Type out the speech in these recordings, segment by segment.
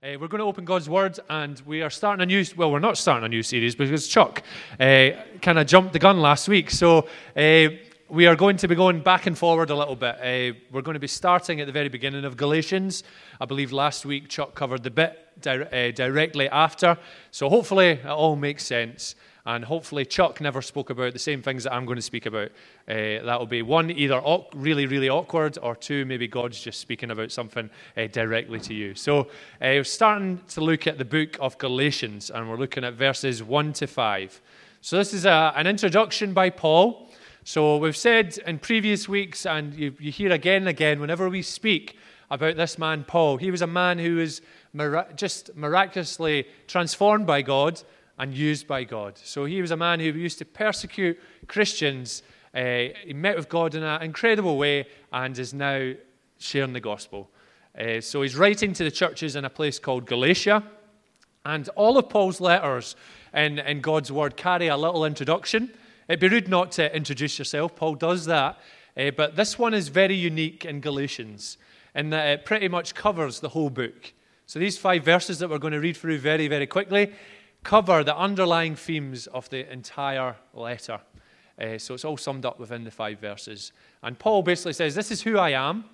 Uh, we're going to open God's Word, and we are starting a new. Well, we're not starting a new series because Chuck uh, kind of jumped the gun last week. So uh, we are going to be going back and forward a little bit. Uh, we're going to be starting at the very beginning of Galatians. I believe last week Chuck covered the bit di- uh, directly after. So hopefully it all makes sense. And hopefully, Chuck never spoke about the same things that I'm going to speak about. Uh, that will be one, either really, really awkward, or two, maybe God's just speaking about something uh, directly to you. So, uh, we're starting to look at the book of Galatians, and we're looking at verses 1 to 5. So, this is a, an introduction by Paul. So, we've said in previous weeks, and you, you hear again and again, whenever we speak about this man, Paul, he was a man who was mira- just miraculously transformed by God and used by God. So he was a man who used to persecute Christians. Uh, he met with God in an incredible way and is now sharing the gospel. Uh, so he's writing to the churches in a place called Galatia. And all of Paul's letters in, in God's word carry a little introduction. It'd be rude not to introduce yourself. Paul does that. Uh, but this one is very unique in Galatians in that it pretty much covers the whole book. So these five verses that we're going to read through very, very quickly cover the underlying themes of the entire letter. Uh, so it's all summed up within the five verses. And Paul basically says, This is who I am,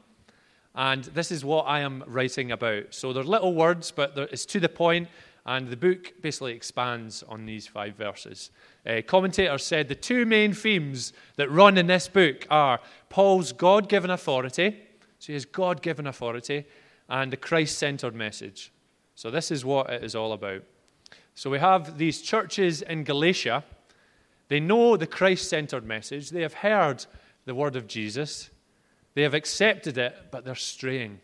and this is what I am writing about. So they're little words, but it's to the point, and the book basically expands on these five verses. Uh, commentators said the two main themes that run in this book are Paul's God given authority, so he has God given authority, and the Christ centered message. So this is what it is all about. So we have these churches in Galatia. They know the Christ centered message, they have heard the word of Jesus, they have accepted it, but they're straying.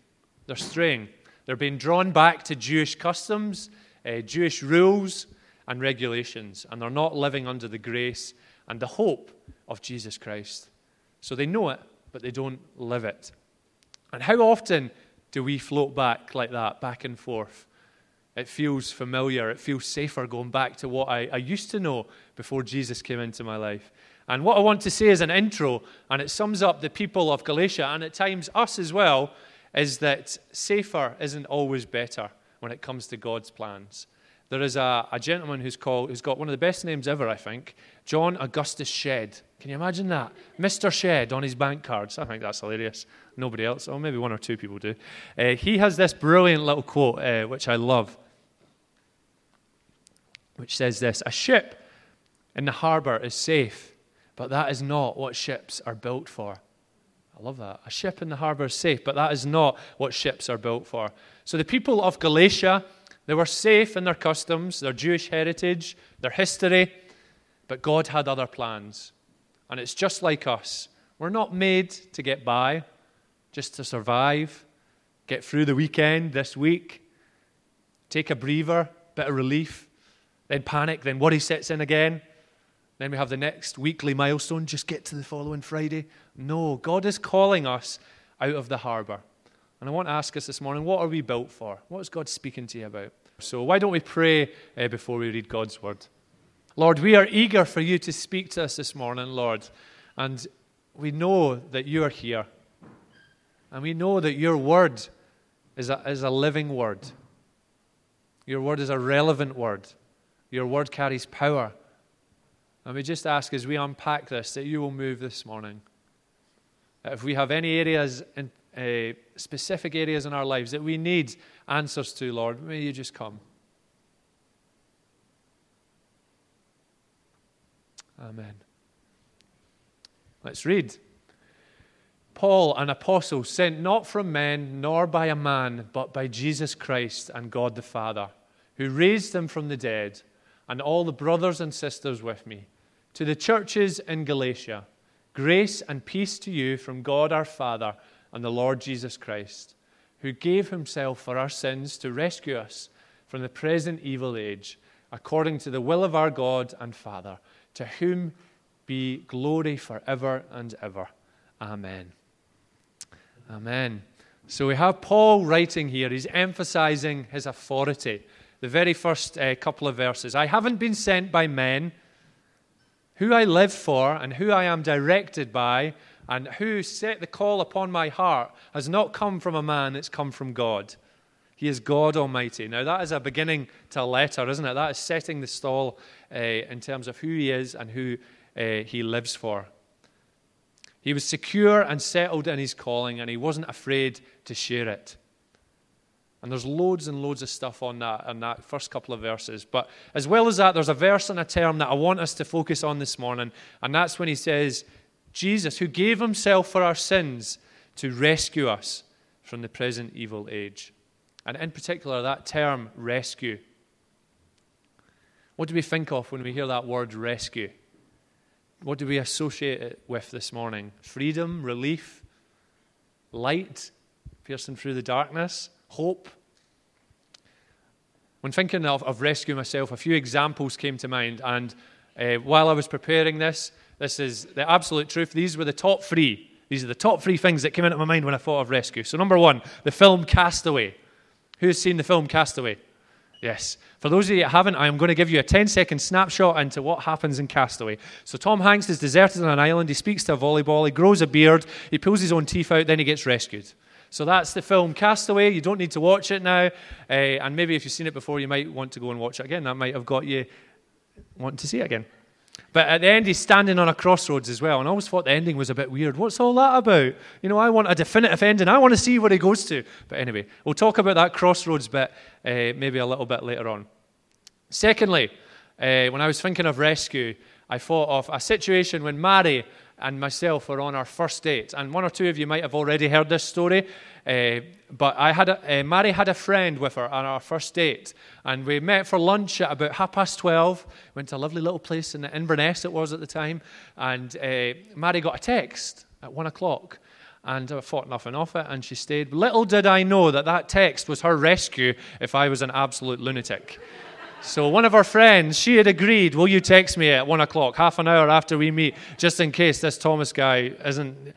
They're straying. They're being drawn back to Jewish customs, uh, Jewish rules, and regulations, and they're not living under the grace and the hope of Jesus Christ. So they know it, but they don't live it. And how often do we float back like that, back and forth? It feels familiar. It feels safer going back to what I, I used to know before Jesus came into my life. And what I want to say as an intro, and it sums up the people of Galatia, and at times us as well, is that safer isn't always better when it comes to God's plans. There is a, a gentleman who's, called, who's got one of the best names ever, I think, John Augustus Shedd. Can you imagine that? Mr. Shedd on his bank cards. I think that's hilarious. Nobody else, or maybe one or two people do. Uh, he has this brilliant little quote, uh, which I love, which says this A ship in the harbor is safe, but that is not what ships are built for. I love that. A ship in the harbor is safe, but that is not what ships are built for. So the people of Galatia, they were safe in their customs, their Jewish heritage, their history, but God had other plans. And it's just like us. We're not made to get by just to survive, get through the weekend this week, take a breather, bit of relief, then panic, then worry sets in again. Then we have the next weekly milestone, just get to the following Friday. No, God is calling us out of the harbor. And I want to ask us this morning, what are we built for? What is God speaking to you about? So, why don't we pray uh, before we read God's word? Lord, we are eager for you to speak to us this morning, Lord. And we know that you are here. And we know that your word is a, is a living word. Your word is a relevant word. Your word carries power. And we just ask as we unpack this that you will move this morning. If we have any areas, in, uh, specific areas in our lives that we need answers to, Lord, may you just come. Amen. Let's read. Paul, an apostle, sent not from men nor by a man, but by Jesus Christ and God the Father, who raised him from the dead, and all the brothers and sisters with me, to the churches in Galatia, grace and peace to you from God our Father and the Lord Jesus Christ, who gave himself for our sins to rescue us from the present evil age, according to the will of our God and Father, to whom be glory forever and ever. Amen. Amen. So we have Paul writing here. He's emphasizing his authority. The very first uh, couple of verses I haven't been sent by men. Who I live for and who I am directed by and who set the call upon my heart has not come from a man, it's come from God. He is God Almighty. Now, that is a beginning to a letter, isn't it? That is setting the stall uh, in terms of who He is and who uh, He lives for. He was secure and settled in His calling, and He wasn't afraid to share it. And there's loads and loads of stuff on that on that first couple of verses. But as well as that, there's a verse and a term that I want us to focus on this morning, and that's when he says, Jesus, who gave himself for our sins to rescue us from the present evil age. And in particular, that term, rescue. What do we think of when we hear that word rescue? What do we associate it with this morning? Freedom, relief, light, piercing through the darkness, hope. When thinking of, of rescue myself, a few examples came to mind. And uh, while I was preparing this, this is the absolute truth. These were the top three. These are the top three things that came into my mind when I thought of rescue. So, number one, the film Castaway. Who's seen the film Castaway? Yes. For those of you that haven't, I am going to give you a 10 second snapshot into what happens in Castaway. So, Tom Hanks is deserted on an island. He speaks to a volleyball. He grows a beard. He pulls his own teeth out. Then he gets rescued. So, that's the film Castaway. You don't need to watch it now. Uh, and maybe if you've seen it before, you might want to go and watch it again. That might have got you wanting to see it again. But at the end, he's standing on a crossroads as well. And I always thought the ending was a bit weird. What's all that about? You know, I want a definitive ending. I want to see where he goes to. But anyway, we'll talk about that crossroads bit uh, maybe a little bit later on. Secondly, uh, when I was thinking of rescue, I thought of a situation when Mary and myself were on our first date. And one or two of you might have already heard this story. Uh, but I had a, uh, Mary had a friend with her on our first date, and we met for lunch at about half past twelve. Went to a lovely little place in Inverness it was at the time, and uh, Mary got a text at one o'clock, and I thought nothing of it, and she stayed. Little did I know that that text was her rescue if I was an absolute lunatic. So one of our friends, she had agreed, will you text me at one o'clock, half an hour after we meet, just in case this Thomas guy isn't.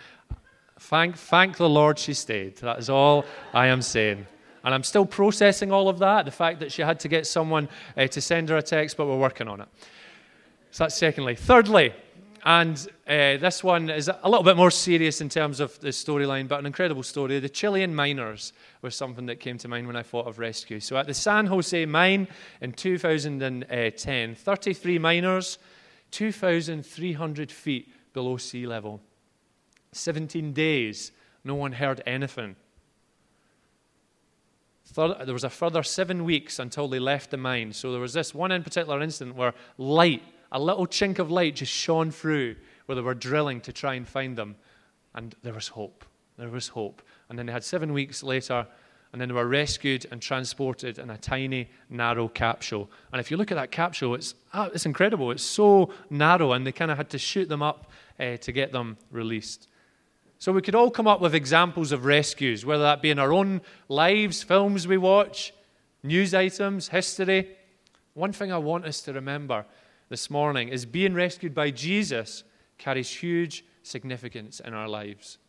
Thank, thank the Lord she stayed. That is all I am saying. And I'm still processing all of that, the fact that she had to get someone uh, to send her a text, but we're working on it. So that's secondly. Thirdly, and uh, this one is a little bit more serious in terms of the storyline, but an incredible story. The Chilean miners was something that came to mind when I thought of rescue. So at the San Jose mine in 2010, 33 miners, 2,300 feet below sea level. 17 days, no one heard anything. There was a further seven weeks until they left the mine. So there was this one in particular incident where light a little chink of light just shone through where they were drilling to try and find them. And there was hope. There was hope. And then they had seven weeks later, and then they were rescued and transported in a tiny, narrow capsule. And if you look at that capsule, it's, oh, it's incredible. It's so narrow, and they kind of had to shoot them up uh, to get them released. So we could all come up with examples of rescues, whether that be in our own lives, films we watch, news items, history. One thing I want us to remember this morning is being rescued by Jesus carries huge significance in our lives.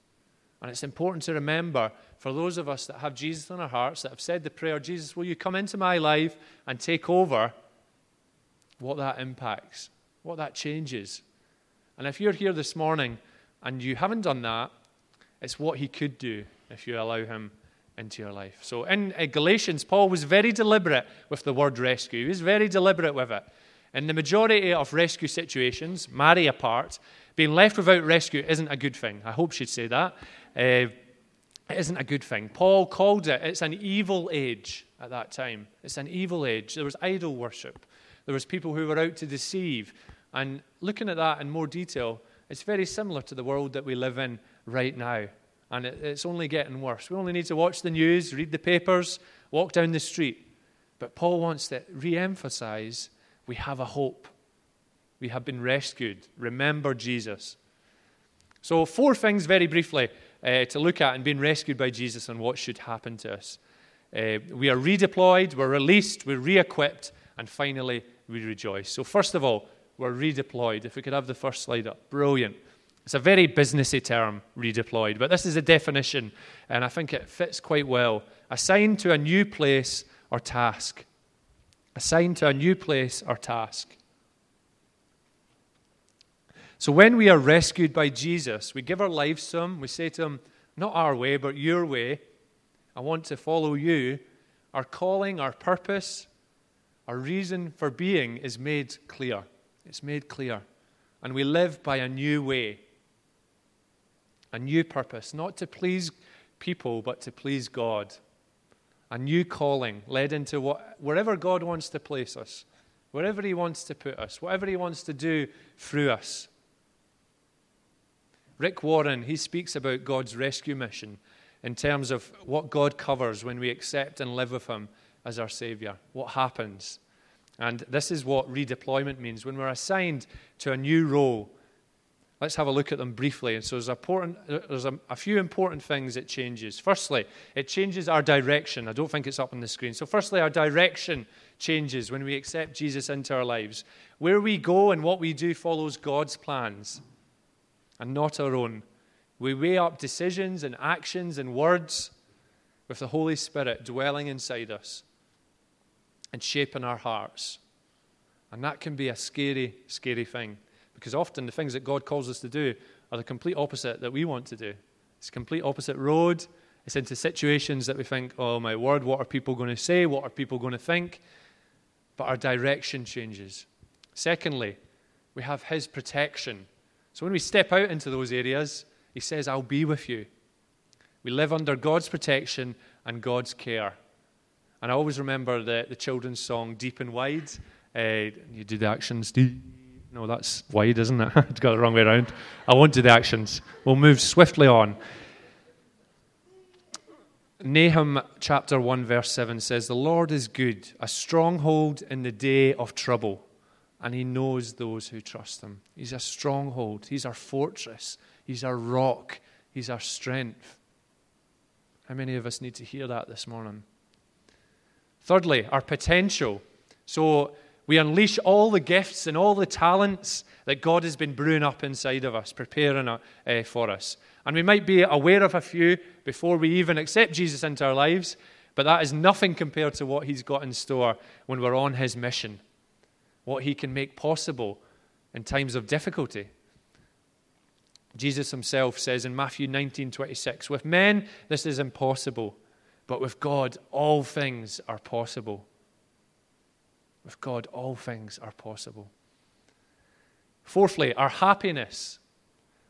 And it's important to remember for those of us that have Jesus in our hearts, that have said the prayer, Jesus, will you come into my life and take over, what that impacts, what that changes. And if you're here this morning and you haven't done that, it's what he could do if you allow him into your life. So in uh, Galatians, Paul was very deliberate with the word rescue. He was very deliberate with it. In the majority of rescue situations, Mary apart, being left without rescue isn't a good thing. I hope she'd say that. Uh, it isn't a good thing. Paul called it, it's an evil age at that time. It's an evil age. There was idol worship. There was people who were out to deceive. And looking at that in more detail, it's very similar to the world that we live in right now. And it, it's only getting worse. We only need to watch the news, read the papers, walk down the street. But Paul wants to re emphasize we have a hope. We have been rescued. Remember Jesus. So, four things very briefly uh, to look at in being rescued by Jesus and what should happen to us. Uh, we are redeployed, we're released, we're re equipped, and finally, we rejoice. So, first of all, we're redeployed. If we could have the first slide up. Brilliant. It's a very businessy term, redeployed, but this is a definition, and I think it fits quite well. Assigned to a new place or task assigned to a new place or task. So when we are rescued by Jesus, we give our lives to Him. We say to Him, Not our way, but your way. I want to follow you. our calling, our purpose, our reason for being is made clear. It's made clear. And we live by a new way, a new purpose, not to please people, but to please God. A new calling led into what, wherever God wants to place us, wherever He wants to put us, whatever He wants to do through us. Rick Warren, he speaks about God's rescue mission in terms of what God covers when we accept and live with Him as our Savior, what happens. And this is what redeployment means. When we're assigned to a new role, let's have a look at them briefly. And so there's, important, there's a, a, few important things it changes. Firstly, it changes our direction. I don't think it's up on the screen. So, firstly, our direction changes when we accept Jesus into our lives. Where we go and what we do follows God's plans and not our own. We weigh up decisions and actions and words with the Holy Spirit dwelling inside us and shaping our hearts. And that can be a scary, scary thing because often the things that God calls us to do are the complete opposite that we want to do. It's complete opposite road. It's into situations that we think, oh my word, what are people going to say? What are people going to think? But our direction changes. Secondly, we have His protection. So when we step out into those areas, He says, I'll be with you. We live under God's protection and God's care. And I always remember the, the children's song, Deep and Wide. Uh, you do the actions, deep. No, that's wide, isn't it? I got the wrong way around. I won't do the actions. We'll move swiftly on. Nahum chapter 1, verse 7 says, The Lord is good, a stronghold in the day of trouble, and he knows those who trust him. He's a stronghold, he's our fortress, he's our rock, he's our strength. How many of us need to hear that this morning? Thirdly, our potential. So we unleash all the gifts and all the talents that God has been brewing up inside of us, preparing uh, for us. And we might be aware of a few before we even accept Jesus into our lives, but that is nothing compared to what He's got in store when we're on His mission, what He can make possible in times of difficulty. Jesus Himself says in Matthew 19 26, With men this is impossible but with God, all things are possible. With God, all things are possible. Fourthly, our happiness.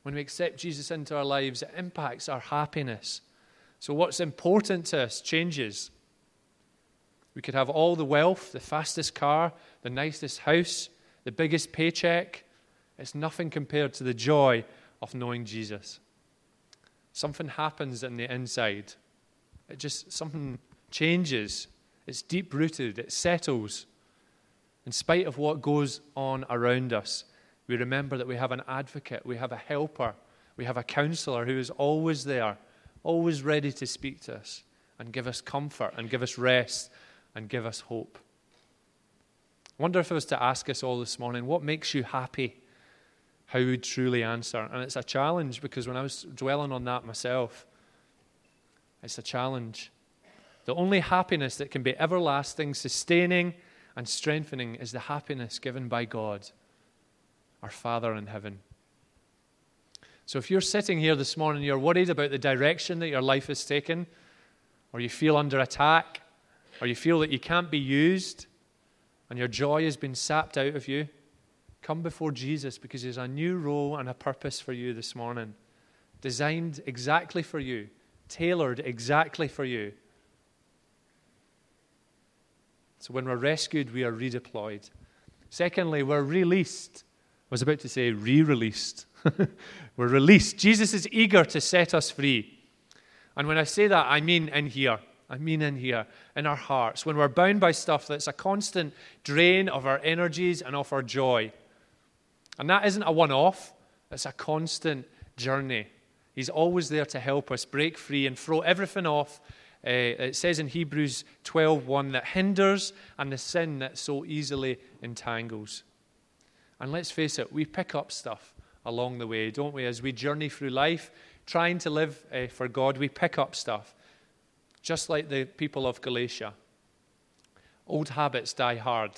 When we accept Jesus into our lives, it impacts our happiness. So, what's important to us changes. We could have all the wealth, the fastest car, the nicest house, the biggest paycheck. It's nothing compared to the joy of knowing Jesus. Something happens in the inside it just, something changes. It's deep rooted, it settles. In spite of what goes on around us, we remember that we have an advocate, we have a helper, we have a counselor who is always there, always ready to speak to us and give us comfort and give us rest and give us hope. I wonder if I was to ask us all this morning, what makes you happy? How would truly answer? And it's a challenge because when I was dwelling on that myself, it's a challenge. The only happiness that can be everlasting, sustaining, and strengthening is the happiness given by God, our Father in heaven. So if you're sitting here this morning, you're worried about the direction that your life is taken, or you feel under attack, or you feel that you can't be used, and your joy has been sapped out of you, come before Jesus because there's a new role and a purpose for you this morning, designed exactly for you tailored exactly for you. So when we're rescued, we are redeployed. Secondly, we're released. I was about to say re released. we're released. Jesus is eager to set us free. And when I say that, I mean in here. I mean in here, in our hearts. When we're bound by stuff that's a constant drain of our energies and of our joy. And that isn't a one off, it's a constant journey. He's always there to help us break free and throw everything off. Uh, it says in Hebrews 12:1 that hinders and the sin that so easily entangles. And let's face it, we pick up stuff along the way, don't we? As we journey through life, trying to live uh, for God, we pick up stuff. Just like the people of Galatia. Old habits die hard.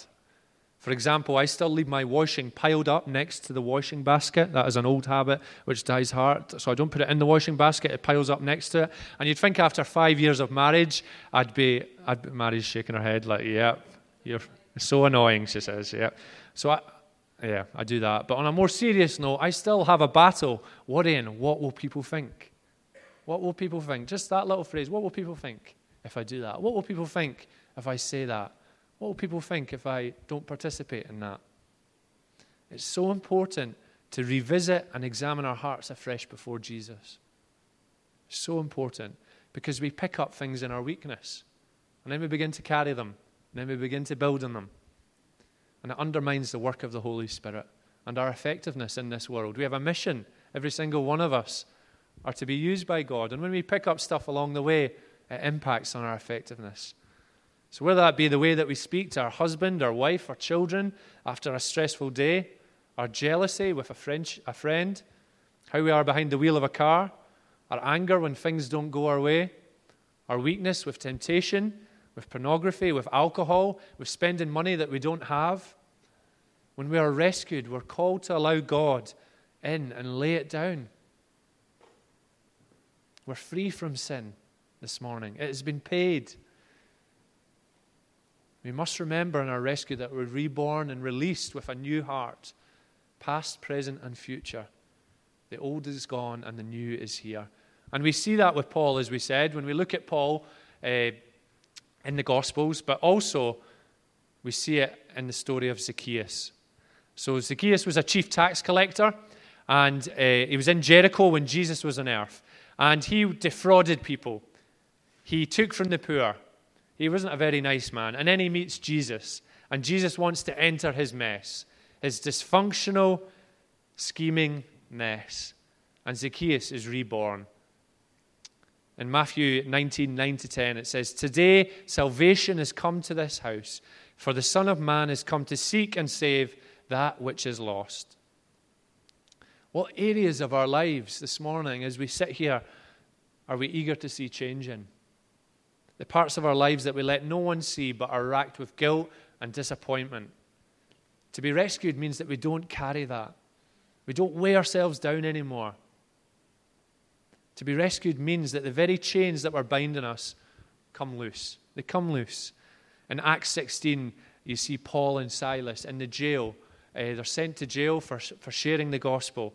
For example, I still leave my washing piled up next to the washing basket. That is an old habit which dies hard. So I don't put it in the washing basket, it piles up next to it. And you'd think after five years of marriage, I'd be, I'd be Mary's shaking her head like, yeah, you're so annoying, she says, yeah. So I, yeah, I do that. But on a more serious note, I still have a battle worrying what will people think? What will people think? Just that little phrase, what will people think if I do that? What will people think if I say that? What will people think if I don't participate in that? It's so important to revisit and examine our hearts afresh before Jesus. So important because we pick up things in our weakness and then we begin to carry them and then we begin to build on them. And it undermines the work of the Holy Spirit and our effectiveness in this world. We have a mission, every single one of us are to be used by God. And when we pick up stuff along the way, it impacts on our effectiveness. So, whether that be the way that we speak to our husband, our wife, our children after a stressful day, our jealousy with a friend, a friend, how we are behind the wheel of a car, our anger when things don't go our way, our weakness with temptation, with pornography, with alcohol, with spending money that we don't have. When we are rescued, we're called to allow God in and lay it down. We're free from sin this morning, it has been paid. We must remember in our rescue that we're reborn and released with a new heart, past, present, and future. The old is gone and the new is here. And we see that with Paul, as we said, when we look at Paul uh, in the Gospels, but also we see it in the story of Zacchaeus. So, Zacchaeus was a chief tax collector, and uh, he was in Jericho when Jesus was on earth. And he defrauded people. He took from the poor. He wasn't a very nice man. And then he meets Jesus, and Jesus wants to enter his mess, his dysfunctional, scheming mess. And Zacchaeus is reborn. In Matthew 19, 9 to 10, it says, Today salvation has come to this house, for the Son of Man has come to seek and save that which is lost. What areas of our lives this morning, as we sit here, are we eager to see change in? The parts of our lives that we let no one see but are racked with guilt and disappointment. To be rescued means that we don't carry that. We don't weigh ourselves down anymore. To be rescued means that the very chains that were binding us come loose. They come loose. In Acts 16, you see Paul and Silas in the jail. Uh, they're sent to jail for, for sharing the gospel.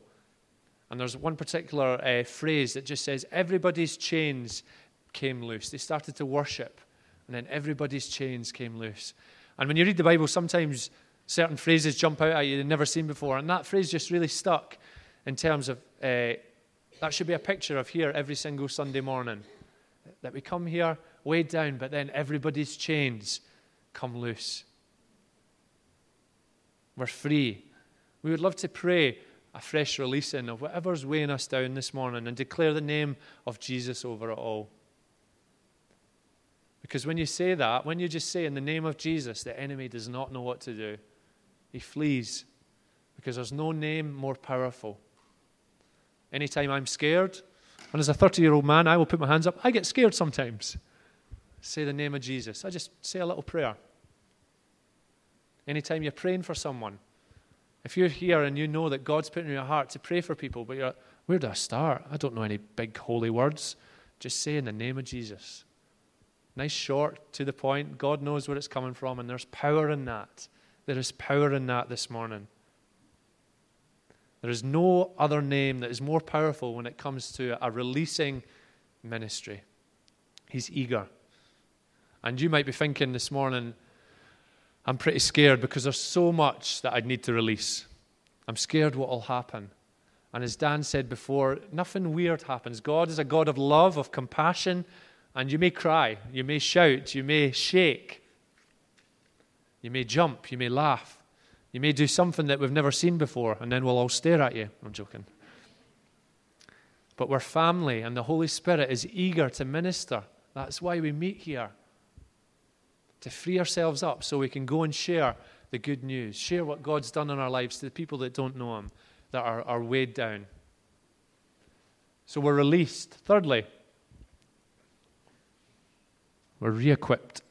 And there's one particular uh, phrase that just says, Everybody's chains came loose. They started to worship, and then everybody's chains came loose. And when you read the Bible, sometimes certain phrases jump out at you you've never seen before. And that phrase just really stuck in terms of uh, that should be a picture of here every single Sunday morning. That we come here weighed down, but then everybody's chains come loose. We're free. We would love to pray a fresh releasing of whatever's weighing us down this morning and declare the name of Jesus over it all. Because when you say that, when you just say in the name of Jesus, the enemy does not know what to do. He flees because there's no name more powerful. Anytime I'm scared, and as a 30 year old man, I will put my hands up. I get scared sometimes. Say the name of Jesus. I just say a little prayer. Anytime you're praying for someone, if you're here and you know that God's put in your heart to pray for people, but you're, where do I start? I don't know any big holy words. Just say in the name of Jesus. Nice, short, to the point. God knows where it's coming from, and there's power in that. There is power in that this morning. There is no other name that is more powerful when it comes to a releasing ministry. He's eager. And you might be thinking this morning, I'm pretty scared because there's so much that I'd need to release. I'm scared what will happen. And as Dan said before, nothing weird happens. God is a God of love, of compassion, and you may cry, you may shout, you may shake, you may jump, you may laugh, you may do something that we've never seen before, and then we'll all stare at you. I'm joking. But we're family, and the Holy Spirit is eager to minister. That's why we meet here. To free ourselves up so we can go and share the good news, share what God's done in our lives to the people that don't know Him, that are, are weighed down. So we're released. Thirdly, We're re equipped.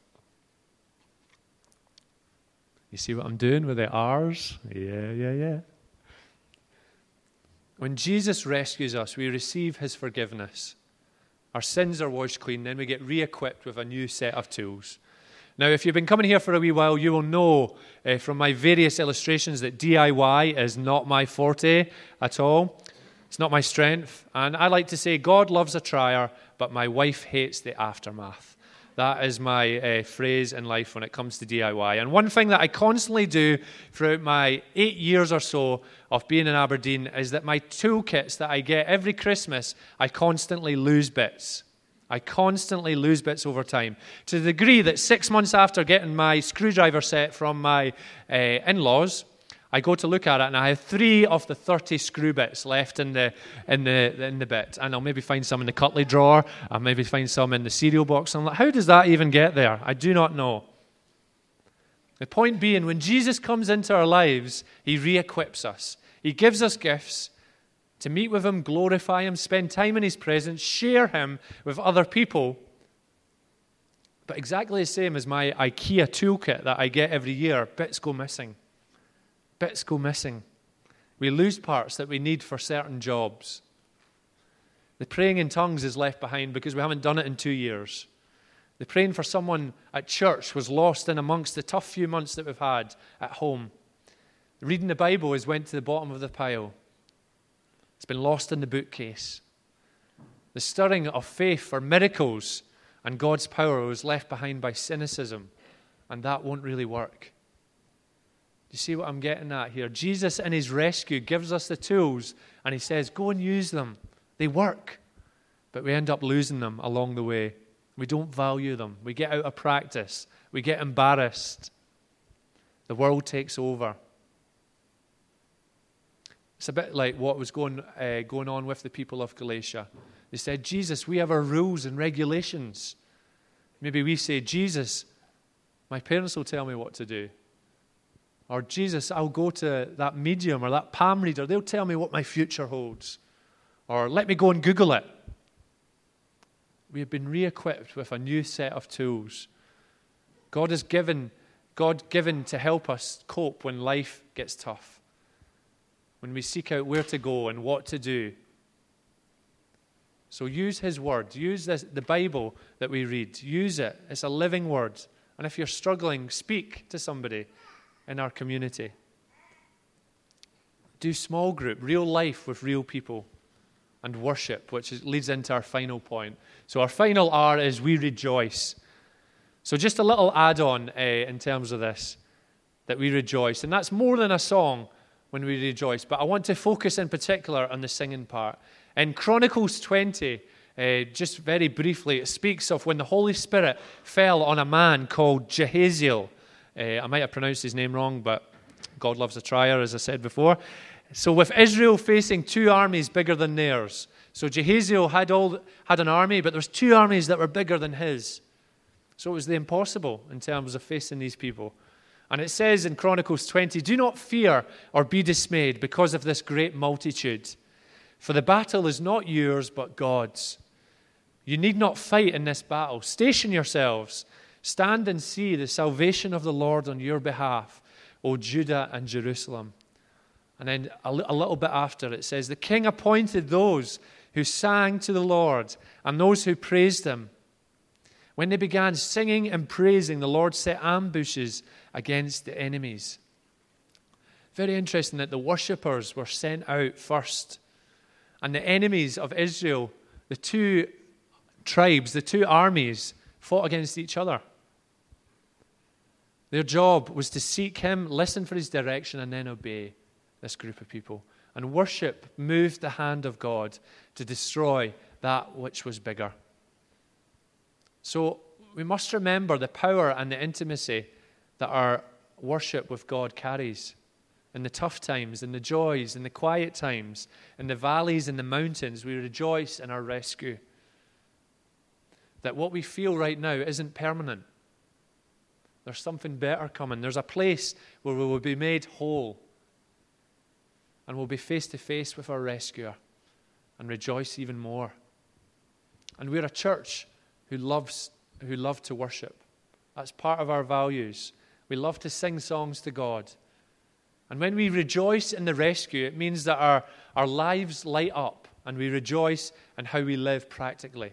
You see what I'm doing with the R's? Yeah, yeah, yeah. When Jesus rescues us, we receive his forgiveness. Our sins are washed clean, then we get re equipped with a new set of tools. Now, if you've been coming here for a wee while, you will know uh, from my various illustrations that DIY is not my forte at all. It's not my strength. And I like to say, God loves a trier, but my wife hates the aftermath. That is my uh, phrase in life when it comes to DIY. And one thing that I constantly do throughout my eight years or so of being in Aberdeen is that my toolkits that I get every Christmas, I constantly lose bits. I constantly lose bits over time to the degree that six months after getting my screwdriver set from my uh, in laws, I go to look at it and I have three of the 30 screw bits left in the, in the, in the bit. And I'll maybe find some in the cutlery drawer. I'll maybe find some in the cereal box. I'm like, how does that even get there? I do not know. The point being, when Jesus comes into our lives, he re equips us. He gives us gifts to meet with him, glorify him, spend time in his presence, share him with other people. But exactly the same as my IKEA toolkit that I get every year, bits go missing bits go missing. We lose parts that we need for certain jobs. The praying in tongues is left behind because we haven't done it in two years. The praying for someone at church was lost in amongst the tough few months that we've had at home. Reading the Bible has went to the bottom of the pile. It's been lost in the bookcase. The stirring of faith for miracles and God's power was left behind by cynicism, and that won't really work. You see what I'm getting at here? Jesus, in his rescue, gives us the tools and he says, Go and use them. They work. But we end up losing them along the way. We don't value them. We get out of practice. We get embarrassed. The world takes over. It's a bit like what was going, uh, going on with the people of Galatia. They said, Jesus, we have our rules and regulations. Maybe we say, Jesus, my parents will tell me what to do. Or, Jesus, I'll go to that medium or that palm reader. They'll tell me what my future holds. Or, let me go and Google it. We have been re equipped with a new set of tools. God has given, God given to help us cope when life gets tough, when we seek out where to go and what to do. So use His Word. Use this, the Bible that we read. Use it. It's a living Word. And if you're struggling, speak to somebody in our community. Do small group, real life with real people, and worship, which is, leads into our final point. So, our final R is we rejoice. So, just a little add on uh, in terms of this that we rejoice. And that's more than a song when we rejoice, but I want to focus in particular on the singing part. In Chronicles 20, uh, just very briefly, it speaks of when the Holy Spirit fell on a man called Jehaziel. Uh, I might have pronounced his name wrong, but God loves a trier, as I said before. So, with Israel facing two armies bigger than theirs, so Jehaziel had, all, had an army, but there's two armies that were bigger than his. So it was the impossible in terms of facing these people. And it says in Chronicles 20 Do not fear or be dismayed because of this great multitude, for the battle is not yours but God's. You need not fight in this battle. Station yourselves Stand and see the salvation of the Lord on your behalf, O Judah and Jerusalem. And then a, little bit after it says, The king appointed those who sang to the Lord and those who praised him. When they began singing and praising, the Lord set ambushes against the enemies. Very interesting that the worshippers were sent out first. And the enemies of Israel, the two tribes, the two armies, fought against each other. Their job was to seek Him, listen for His direction, and then obey this group of people. And worship moved the hand of God to destroy that which was bigger. So we must remember the power and the intimacy that our worship with God carries. In the tough times, in the joys, in the quiet times, in the valleys and the mountains, we rejoice in our rescue. That what we feel right now isn't permanent. There's something better coming. There's a place where we will be made whole and we'll be face to face with our rescuer and rejoice even more. And we're a church who loves who love to worship. That's part of our values. We love to sing songs to God. And when we rejoice in the rescue, it means that our, our lives light up and we rejoice in how we live practically.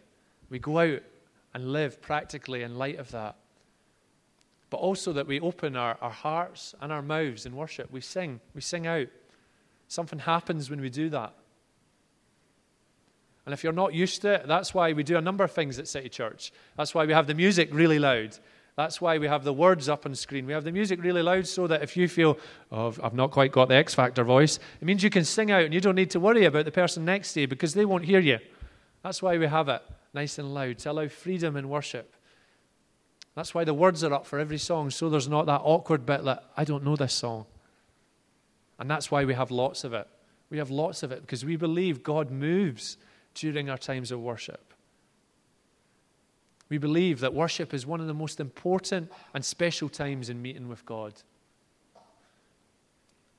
We go out and live practically in light of that. But also that we open our, our hearts and our mouths in worship. We sing, we sing out. Something happens when we do that. And if you're not used to it, that's why we do a number of things at City Church. That's why we have the music really loud. That's why we have the words up on screen. We have the music really loud so that if you feel, oh, I've not quite got the X Factor voice, it means you can sing out and you don't need to worry about the person next to you because they won't hear you. That's why we have it nice and loud to allow freedom in worship. That's why the words are up for every song so there's not that awkward bit that I don't know this song. And that's why we have lots of it. We have lots of it because we believe God moves during our times of worship. We believe that worship is one of the most important and special times in meeting with God.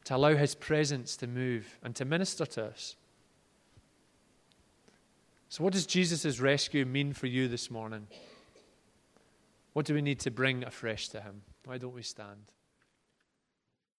To allow His presence to move and to minister to us. So, what does Jesus' rescue mean for you this morning? What do we need to bring afresh to Him? Why don't we stand?